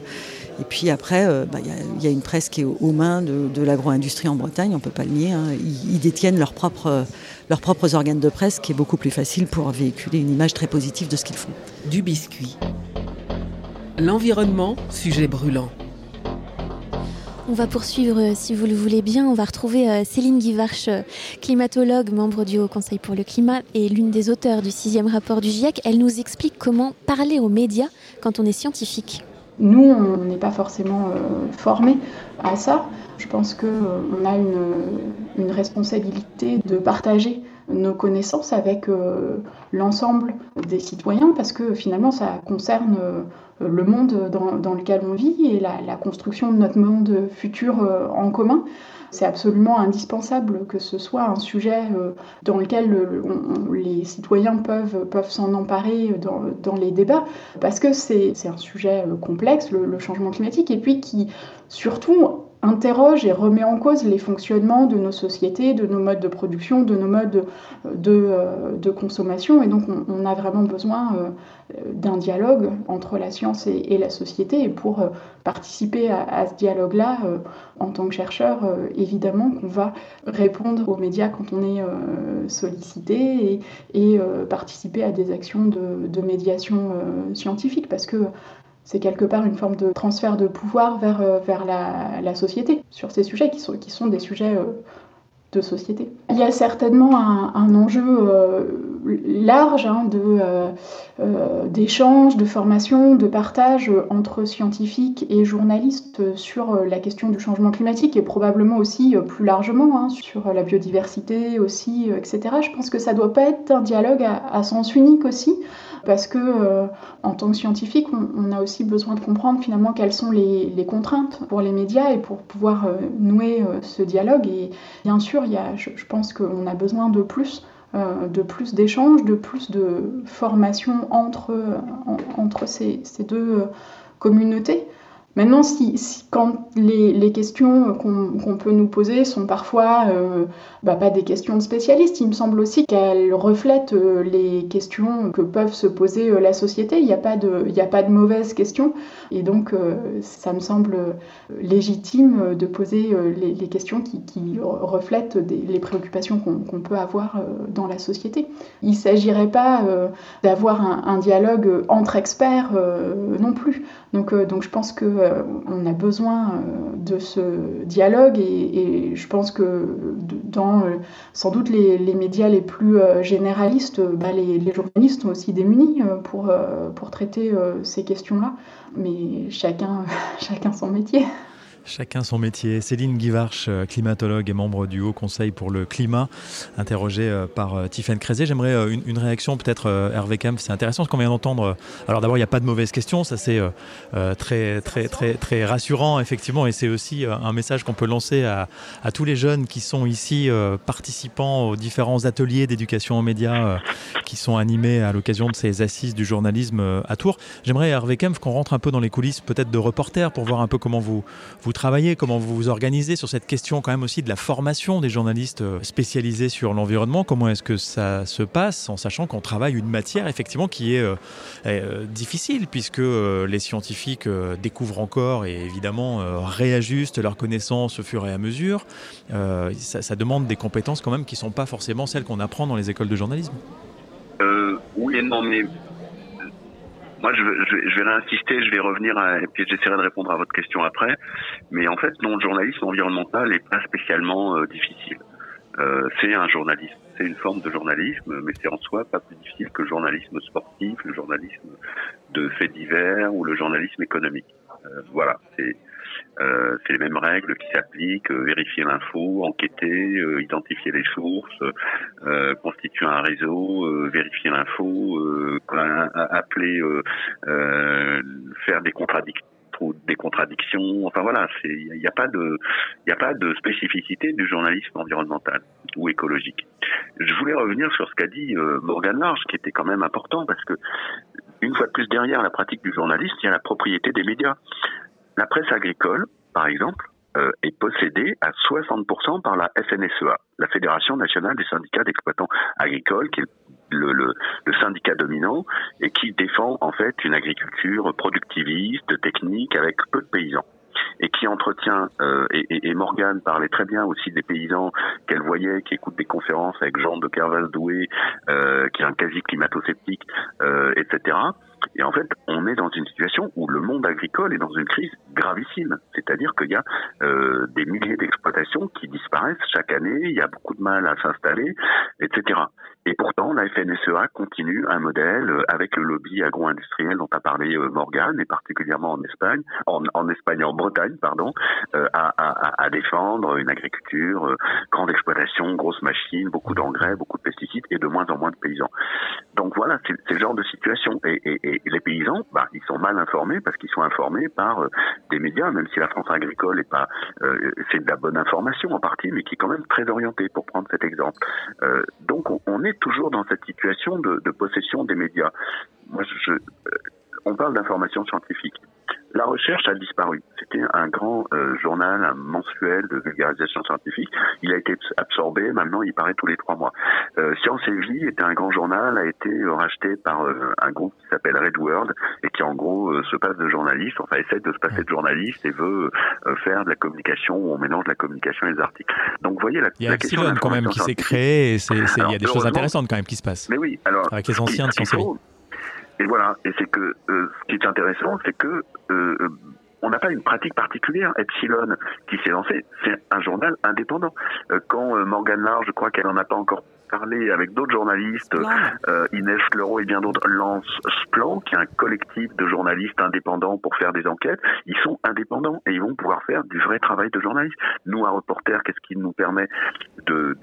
Et puis après, bah, il y, a une presse qui est aux mains de, l'agro-industrie en Bretagne, on ne peut pas le nier. Hein. Ils, ils, détiennent leurs propres, leurs propres organes de presse, qui est beaucoup plus facile pour véhiculer une image très positive de ce qu'ils font. Du biscuit. L'environnement, sujet brûlant. On va poursuivre, euh, si vous le voulez bien. On va retrouver euh, Céline Guivarch, euh, climatologue, membre du Haut Conseil pour le climat et l'une des auteurs du sixième rapport du GIEC. Elle nous explique comment parler aux médias quand on est scientifique. Nous, on n'est pas forcément formés à ça. Je pense qu'on a une, une, responsabilité de partager nos connaissances avec l'ensemble des citoyens parce que finalement ça concerne le monde dans, lequel on vit et la, construction de notre monde futur euh, en commun. C'est absolument indispensable que ce soit un sujet euh, dans lequel les citoyens peuvent, peuvent s'en emparer dans, les débats, parce que c'est un sujet euh, complexe, le, changement climatique, et puis qui surtout interroge et remet en cause les fonctionnements de nos sociétés, de nos modes de production, de nos modes de, consommation. Et donc on, a vraiment besoin d'un dialogue entre la science et, la société. Et pour euh, participer à, ce dialogue-là, euh, en tant que chercheur, euh, évidemment qu'on va répondre aux médias quand on est sollicité et, participer à des actions de, médiation scientifique parce que c'est quelque part une forme de transfert de pouvoir vers, vers la, société sur ces sujets qui sont, des sujets de société. Il y a certainement un, enjeu euh, large hein, de, euh, euh, d'échange, de formation, de partage entre scientifiques et journalistes sur la question du changement climatique et probablement aussi plus largement hein, sur la biodiversité aussi, etc. Je pense que ça doit pas être un dialogue à sens unique aussi parce que euh, en tant que scientifique, on, a aussi besoin de comprendre finalement quelles sont les, contraintes pour les médias et pour pouvoir euh, nouer euh, ce dialogue. Et bien sûr, il y a, je, pense qu'on a besoin de plus de plus d'échanges, de plus de formation entre, entre ces, ces deux communautés. Maintenant, si, quand les, questions qu'on peut nous poser sont parfois euh, bah, pas des questions de spécialistes, il me semble aussi qu'elles reflètent euh, les questions que peuvent se poser euh, la société. Il n'y a, pas de, mauvaises questions. Et donc, ça me semble légitime de poser les, questions qui, reflètent les préoccupations qu'on peut avoir dans la société. Il ne s'agirait pas d'avoir un, dialogue entre experts non plus. Donc, donc je pense que euh, on a besoin euh, de ce dialogue et, je pense que dans euh, sans doute les, médias les plus généralistes, bah, les, les, journalistes sont aussi démunis pour, pour traiter ces questions-là. Mais chacun, chacun son métier. Chacun son métier. Céline Guivarch, euh, climatologue et membre du Haut Conseil pour le climat, interrogée euh, par euh, Tiffaine Crézé. J'aimerais une, réaction, peut-être Hervé Kempf. C'est intéressant ce qu'on vient d'entendre. Alors d'abord, il n'y a pas de mauvaise question. Ça, c'est très, très, très, très rassurant, effectivement. Et c'est aussi un message qu'on peut lancer à, tous les jeunes qui sont ici participants aux différents ateliers d'éducation aux médias qui sont animés à l'occasion de ces assises du journalisme à Tours. J'aimerais, Hervé Kempf, qu'on rentre un peu dans les coulisses peut-être de reporters pour voir un peu comment vous, vous travaillez, comment vous vous organisez sur cette question quand même aussi de la formation des journalistes euh, spécialisés sur l'environnement. Comment est-ce que ça se passe en sachant qu'on travaille une matière effectivement qui est euh, euh, difficile puisque les scientifiques découvrent encore et évidemment réajustent leurs connaissances au fur et à mesure. Ça, demande des compétences quand même qui ne sont pas forcément celles qu'on apprend dans les écoles de journalisme. oui non, mais moi, je, je, je vais réinsister, je vais revenir et puis j'essaierai de répondre à votre question après. Mais en fait, non, le journalisme environnemental n'est pas spécialement euh, difficile. Euh, c'est un journalisme, c'est une forme de journalisme, mais c'est en soi pas plus difficile que le journalisme sportif, le journalisme de faits divers ou le journalisme économique. Euh, voilà, c'est euh, c'est les mêmes règles qui s'appliquent, euh, vérifier l'info, enquêter, euh, identifier les sources, constituer un réseau, vérifier l'info, appeler, faire des contradictions des contradictions. Enfin voilà, il n'y a pas de, a pas de spécificité du journalisme environnemental ou écologique. Je voulais revenir sur ce qu'a dit Morgan Large, qui était quand même important parce que une fois de plus derrière la pratique du journaliste, il y a la propriété des médias. La presse agricole, par exemple, euh, est possédée à 60% par la FNSEA, la Fédération nationale des syndicats d'exploitants agricoles, qui est le, le, le, syndicat dominant et qui défend en fait une agriculture productiviste, technique, avec peu de paysans et qui entretient, euh, et, et, Morgane parlait très bien aussi des paysans qu'elle voyait, qui écoutent des conférences avec Jean de Kervas-Doué, euh, qui est un quasi climato-sceptique, euh, etc. Et en fait, on est dans une situation où le monde agricole est dans une crise gravissime. C'est-à-dire qu'il y a euh, des milliers d'exploitations qui disparaissent chaque année, il y a beaucoup de mal à s'installer, etc. Et pourtant, la FNSEA continue un modèle euh, avec le lobby agro-industriel dont a parlé euh, Morgane, et particulièrement en Espagne, en, en Espagne, en Bretagne, pardon, à, défendre une agriculture, grande exploitation, grosse machine, beaucoup d'engrais, beaucoup de pesticides et de moins en moins de paysans. Donc voilà, c'est le genre de situation. Et les paysans, bah, ils sont mal informés parce qu'ils sont informés par euh, des médias, même si la France agricole est pas, c'est de la bonne information en partie, mais qui est quand même très orientée, pour prendre cet exemple. donc on, est toujours dans cette situation de, de possession des médias. Moi, je, on parle d'information scientifique. La recherche a disparu. C'était un grand euh, journal, un mensuel de vulgarisation scientifique. Il a été absorbé. Maintenant, il paraît tous les trois mois. Euh, Science et Vie était un grand journal, a été racheté par euh, un groupe qui s'appelle Red World et qui, en gros, se passe de journaliste, enfin essaie de se passer de journaliste et veut faire de la communication où on mélange la communication et les articles. Donc, vous voyez la, il y a la question quand même qui s'est créé. Et il y a des choses intéressantes quand même qui se passent. Mais oui, alors avec les anciens de Science et Vie. Et voilà. Et c'est que euh, ce qui est intéressant, c'est que euh, on n'a pas une pratique particulière. Epsilon, qui s'est lancé, c'est un journal indépendant. Euh, quand Morgan Large, je crois qu'elle n'en a pas encore parlé avec d'autres journalistes, euh, Inès Clereau et bien d'autres, lance Splan, qui est un collectif de journalistes indépendants pour faire des enquêtes. Ils sont indépendants et ils vont pouvoir faire du vrai travail de journaliste. Nous, un reporter, qu'est-ce qui nous permet de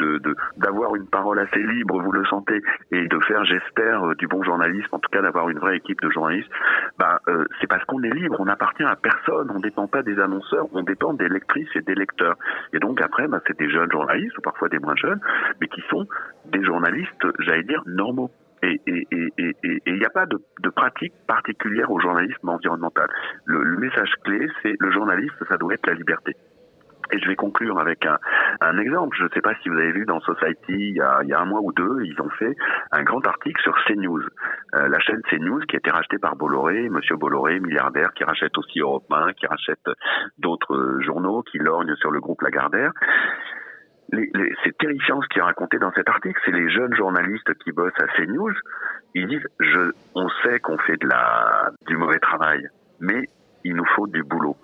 d'avoir de, une parole assez libre, vous le sentez, et de faire, j'espère, du bon journalisme, en tout cas d'avoir une vraie équipe de journalistes? Bah, euh, C'est parce qu'on est libre, on n'appartient à personne, on ne dépend pas des annonceurs, on dépend des lectrices et des lecteurs. Et donc après, bah, c'est des jeunes journalistes, ou parfois des moins jeunes, mais qui sont des journalistes, j'allais dire, normaux. Et il n'y a pas de, de, pratique particulière au journalisme environnemental. Le, le message clé, c'est le journalisme, ça doit être la liberté. Et je vais conclure avec un, un exemple. Je ne sais pas si vous avez vu dans Society, il y, a, il y, a, un mois ou deux, ils ont fait un grand article sur CNews. Euh, la chaîne CNews qui a été rachetée par Bolloré, Monsieur Bolloré, milliardaire, qui rachète aussi Europe 1, qui rachète d'autres journaux, qui lorgnent sur le groupe Lagardère c'est terrifiant ce qui est raconté dans cet article. C'est les jeunes journalistes qui bossent à CNews. Ils disent, je, on sait qu'on fait de la, du mauvais travail, mais il nous faut du boulot.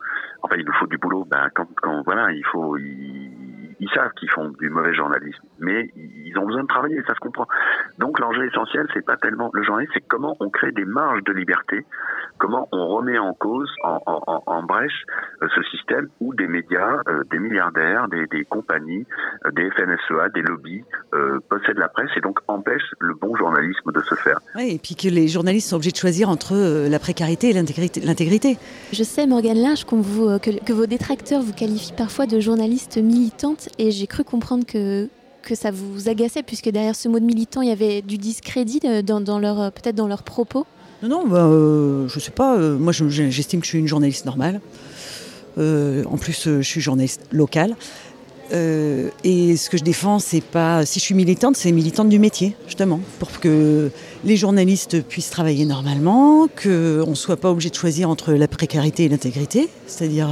Enfin, il nous faut du boulot. Ben, quand, quand voilà, il faut, ils, ils savent qu'ils font du mauvais journalisme, mais ils ont besoin de travailler, ça se comprend. Donc l'enjeu essentiel, c'est pas tellement le journalisme, c'est comment on crée des marges de liberté, comment on remet en cause, en, en, en brèche, euh, ce système où des médias, euh, des milliardaires, des, des compagnies, euh, des FNSEA, des lobbies euh, possèdent la presse et donc empêchent le bon journalisme de se faire. Oui, et puis que les journalistes sont obligés de choisir entre la précarité et l'intégrité. Je sais, Morgane Lage, qu'on vous, que, que vos détracteurs vous qualifient parfois de journalistes militantes et j'ai cru comprendre que, que ça vous agaçait, puisque derrière ce mot de militant, il y avait du discrédit dans, dans leur, peut-être dans leurs propos? Non, non, bah, euh, je sais pas. Euh, moi, j'estime que je suis une journaliste normale. Euh, en plus, je suis journaliste locale. et ce que je défends, c'est pas. Si je suis militante, c'est militante du métier, justement, pour que les journalistes puissent travailler normalement, qu'on ne soit pas obligé de choisir entre la précarité et l'intégrité, c'est-à-dire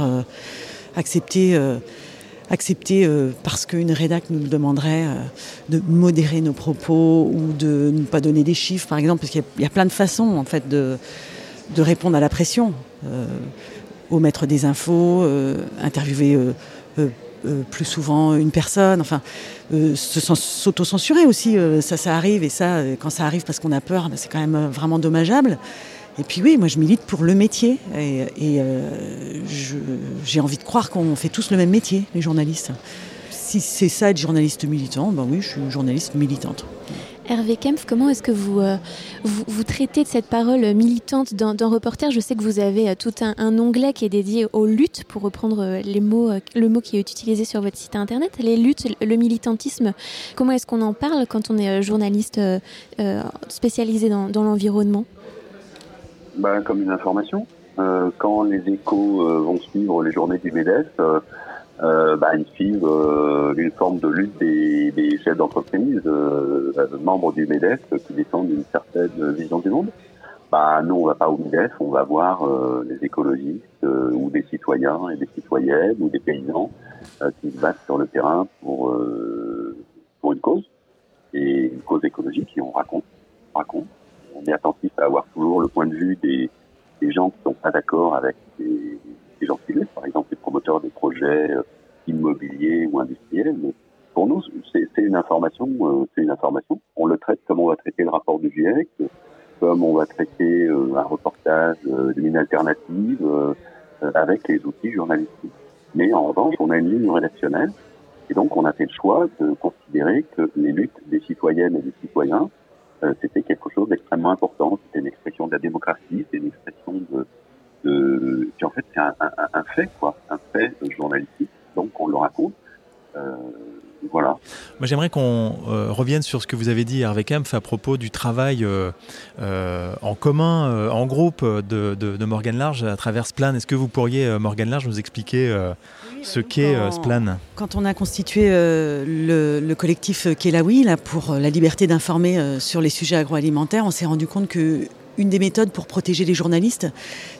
accepter accepter euh, parce qu'une rédac nous demanderait euh, de modérer nos propos ou de ne pas donner des chiffres, par exemple, parce qu'il y, a plein de façons en fait de, répondre à la pression. Euh, omettre des infos, interviewer plus souvent une personne, enfin, s'auto-censurer aussi, ça, ça arrive, et ça, quand ça arrive parce qu'on a peur, ben, c'est quand même vraiment dommageable. Et puis oui, moi je milite pour le métier et, euh, j'ai envie de croire qu'on fait tous le même métier, les journalistes. Si c'est ça être journaliste militant, ben oui, je suis journaliste militante. Hervé Kempf, comment est-ce que vous, euh, vous, traitez de cette parole militante dans, Reporter? Je sais que vous avez euh, tout un, onglet qui est dédié aux luttes, pour reprendre les mots, le mot qui est utilisé sur votre site internet. Les luttes, le militantisme, comment est-ce qu'on en parle quand on est journaliste spécialisé dans l'environnement? Bah, Comme une information. Euh, quand les échos euh, vont suivre les journées du MEDEF, euh, bah, ils suivent une forme de lutte des, chefs d'entreprise, membres du MEDEF, qui défendent une certaine vision du monde. Bah, nous, on va pas au MEDEF, on va voir les écologistes ou des citoyens et des citoyennes ou des paysans qui se battent sur le terrain pour, pour une cause, et une cause écologique, et on raconte, on raconte. On est attentif à avoir toujours le point de vue des, des gens qui sont pas d'accord avec les, les gens civils, par exemple les promoteurs des projets euh, immobiliers ou industriels. Pour nous, c'est une information, euh, c'est une information. On le traite comme on va traiter le rapport du GIEC, comme on va traiter euh, un reportage d'une alternative avec les outils journalistiques. Mais en revanche, on a une ligne rédactionnelle et donc on a fait le choix de considérer que les luttes des citoyennes et des citoyens c'était quelque chose d'extrêmement important. C'était une expression de la démocratie, c'était une expression de, de, en fait c'est un, un, un, fait quoi, un fait journalistique. Donc on le raconte. Euh, voilà. Moi, j'aimerais qu'on euh, revienne sur ce que vous avez dit, Hervé Kempf, à propos du travail euh, euh, en commun, euh, en groupe de, de, de Morgane Large à travers Splan. Est-ce que vous pourriez, euh, Morgane Large, nous expliquer euh, ce qu'est euh, Splan? Quand on a constitué euh, le, le, collectif Kelawi là, pour la liberté d'informer euh, sur les sujets agroalimentaires, on s'est rendu compte que une des méthodes pour protéger les journalistes,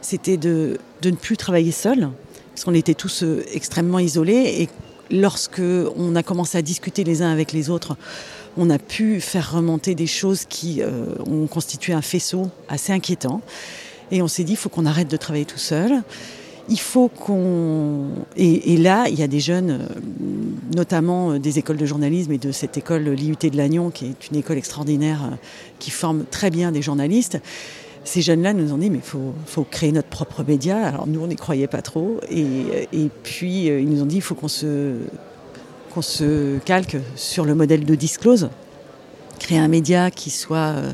c'était de, de, ne plus travailler seul, parce qu'on était tous euh, extrêmement isolés. Et lorsque on a commencé à discuter les uns avec les autres, on a pu faire remonter des choses qui euh, ont constitué un faisceau assez inquiétant. Et on s'est dit, il faut qu'on arrête de travailler tout seul. Il faut qu'on... Et, là, il y a des jeunes, notamment des écoles de journalisme et de cette école l'IUT de Lannion, qui est une école extraordinaire, qui forme très bien des journalistes. Ces jeunes-là nous ont dit, mais faut, faut, créer notre propre média. Alors nous, on n'y croyait pas trop. Et, et puis, ils nous ont dit, il faut qu'on se, qu'on se calque sur le modèle de Disclose, créer un média qui soit... Euh,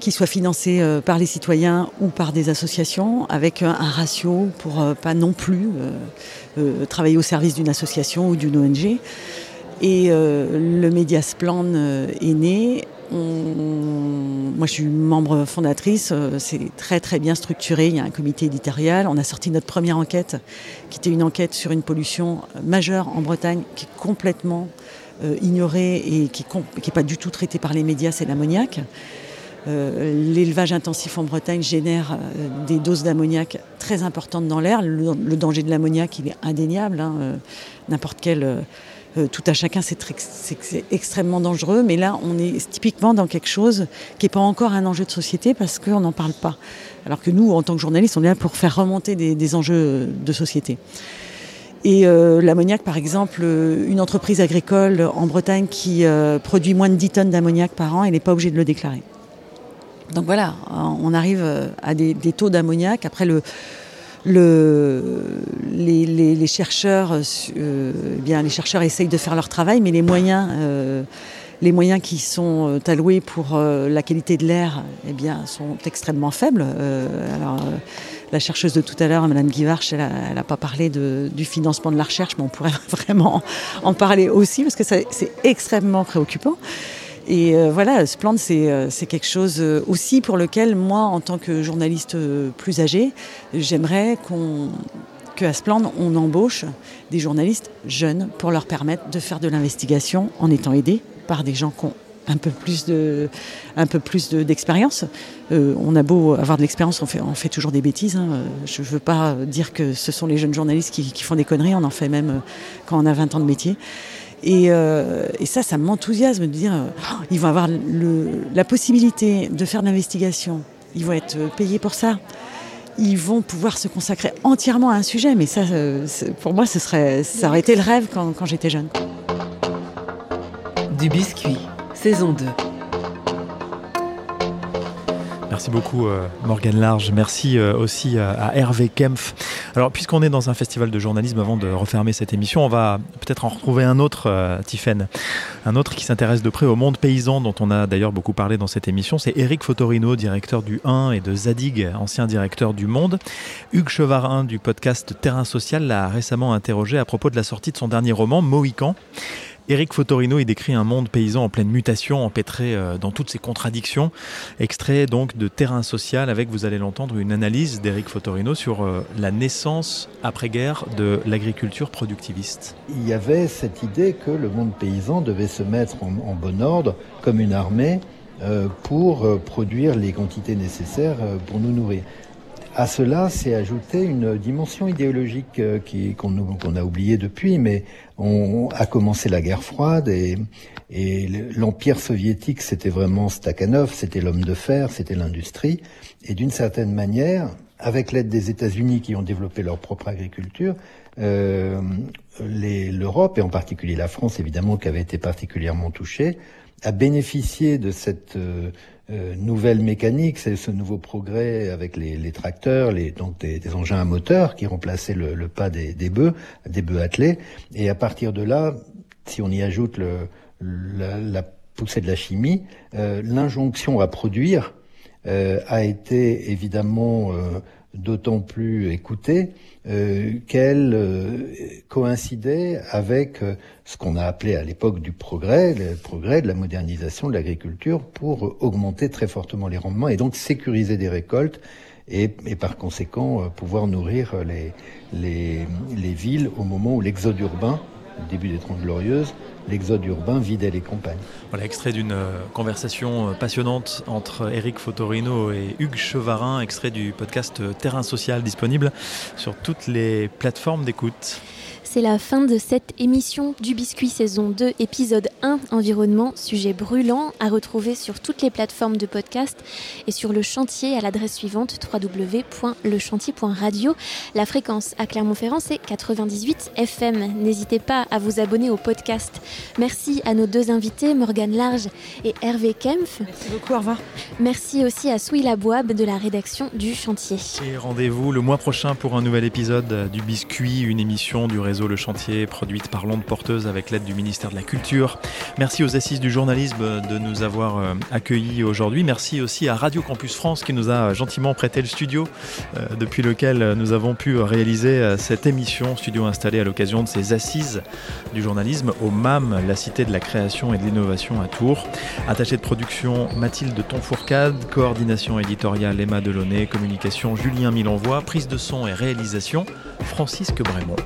qui soit financé euh, par les citoyens ou par des associations, avec un, ratio pour euh, pas non plus euh, euh, travailler au service d'une association ou d'une ONG. Et euh, le Mediasplan est né. Moi, je suis membre fondatrice. C'est très très bien structuré. Il y a un comité éditorial. On a sorti notre première enquête, qui était une enquête sur une pollution majeure en Bretagne, qui est complètement euh, ignorée et qui n'est pas du tout traitée par les médias. C'est l'ammoniac. Euh, l'élevage intensif en Bretagne génère euh, des doses d'ammoniac très importantes dans l'air. Le, danger de l'ammoniac, il est indéniable. Hein, euh, N'importe quel. Euh, tout à chacun, c'est extrêmement dangereux. Mais là, on est typiquement dans quelque chose qui n'est pas encore un enjeu de société parce qu'on n'en parle pas. Alors que nous, en tant que journalistes, on est là pour faire remonter des, enjeux de société. Et euh, l'ammoniac, par exemple, une entreprise agricole en Bretagne qui euh, produit moins de 10 tonnes d'ammoniac par an, elle n'est pas obligée de le déclarer. Donc voilà, on arrive à des, des taux d'ammoniac. Après, le, le, les, les, les, chercheurs, euh, eh bien, les chercheurs essayent de faire leur travail, mais les moyens, euh, les moyens qui sont alloués pour euh, la qualité de l'air, eh bien, sont extrêmement faibles. alors, la chercheuse de tout à l'heure, Madame Guivarch, elle n'a pas parlé de, du financement de la recherche, mais on pourrait vraiment en parler aussi parce que c'est extrêmement préoccupant. Et euh, voilà, Splend, c'est euh, quelque chose aussi pour lequel moi, en tant que journaliste euh, plus âgé, j'aimerais qu'à Splend, on embauche des journalistes jeunes pour leur permettre de faire de l'investigation en étant aidés par des gens qui ont un peu plus de d'expérience de, euh, on a beau avoir de l'expérience on fait toujours des bêtises hein. je veux pas dire que ce sont les jeunes journalistes qui font des conneries on en fait même quand on a 20 ans de métier et, euh, et, ça, ça m'enthousiasme de dire oh, ils vont avoir la possibilité de faire de l'investigation, ils vont être payés pour ça. Ils vont pouvoir se consacrer entièrement à un sujet, mais ça, euh, pour moi, ce serait, ça aurait été le rêve quand, quand j'étais jeune. Du biscuit, saison 2. Merci beaucoup euh, Morgane Large, merci euh, aussi à, à, Hervé Kempf. Alors puisqu'on est dans un festival de journalisme, avant de refermer cette émission, on va peut-être en retrouver un autre, euh, Tiffaine, un autre qui s'intéresse de près au monde paysan, dont on a d'ailleurs beaucoup parlé dans cette émission, c'est Éric Fotorino, directeur du 1 et de Zadig, ancien directeur du Monde. Hugues Chevarin du podcast Terrain Social l'a récemment interrogé à propos de la sortie de son dernier roman, Mohican. Éric Fotorino, il décrit un monde paysan en pleine mutation, empêtré euh, dans toutes ses contradictions. Extrait donc de Terrain social avec, vous allez l'entendre, une analyse d'Éric Fotorino sur euh, la naissance après-guerre de l'agriculture productiviste. Il y avait cette idée que le monde paysan devait se mettre en, bon ordre comme une armée euh, pour produire les quantités nécessaires pour nous nourrir. À cela s'est ajouté une dimension idéologique euh, qu'on a oubliée depuis, mais on a commencé la guerre froide et, l'empire soviétique, c'était vraiment Stakhanov, c'était l'homme de fer, c'était l'industrie, et d'une certaine manière, avec l'aide des États-Unis qui ont développé leur propre agriculture, euh, l'Europe et en particulier la France, évidemment, qui avait été particulièrement touchée, a bénéficié de cette euh, euh, nouvelle mécanique, c'est ce nouveau progrès avec les, tracteurs, les, donc des, engins à moteur qui remplaçaient le, pas des, des bœufs, des bœufs attelés. Et à partir de là, si on y ajoute le, la, poussée de la chimie, euh, l'injonction à produire euh, a été évidemment d'autant plus écoutée euh, qu'elle euh, coïncidait avec euh, ce qu'on a appelé à l'époque du progrès, le progrès de la modernisation de l'agriculture pour augmenter très fortement les rendements et donc sécuriser des récoltes et, et par conséquent pouvoir nourrir les, les, les villes au moment où l'exode urbain, début des Trente Glorieuses, l'exode urbain vidait les campagnes. Voilà, extrait d'une euh, conversation euh, passionnante entre Eric Fotorino et Hugues Chevarin, extrait du podcast euh, Terrain Social disponible sur toutes les plateformes d'écoute. C'est la fin de cette émission du Biscuit saison 2, épisode 1, environnement, sujet brûlant, à retrouver sur toutes les plateformes de podcast et sur le chantier à l'adresse suivante www.lechantier.radio. La fréquence à Clermont-Ferrand, c'est 98 FM. N'hésitez pas à vous abonner au podcast. Merci à nos deux invités, Morgane Large et Hervé Kempf. Merci beaucoup, au revoir. Merci aussi à Souila Labouab de la rédaction du chantier. Et rendez-vous le mois prochain pour un nouvel épisode du Biscuit, une émission du réseau le Chantier, produite par Londe Porteuse avec l'aide du ministère de la Culture. Merci aux Assises du journalisme de nous avoir euh, accueillis aujourd'hui. Merci aussi à Radio Campus France qui nous a gentiment prêté le studio euh, depuis lequel nous avons pu réaliser euh, cette émission, studio installé à l'occasion de ces Assises du journalisme au MAM, la cité de la création et de l'innovation à Tours. Attaché de production Mathilde Tonfourcade, coordination éditoriale Emma Delaunay, communication Julien Milenvois, prise de son et réalisation Francisque Brémont.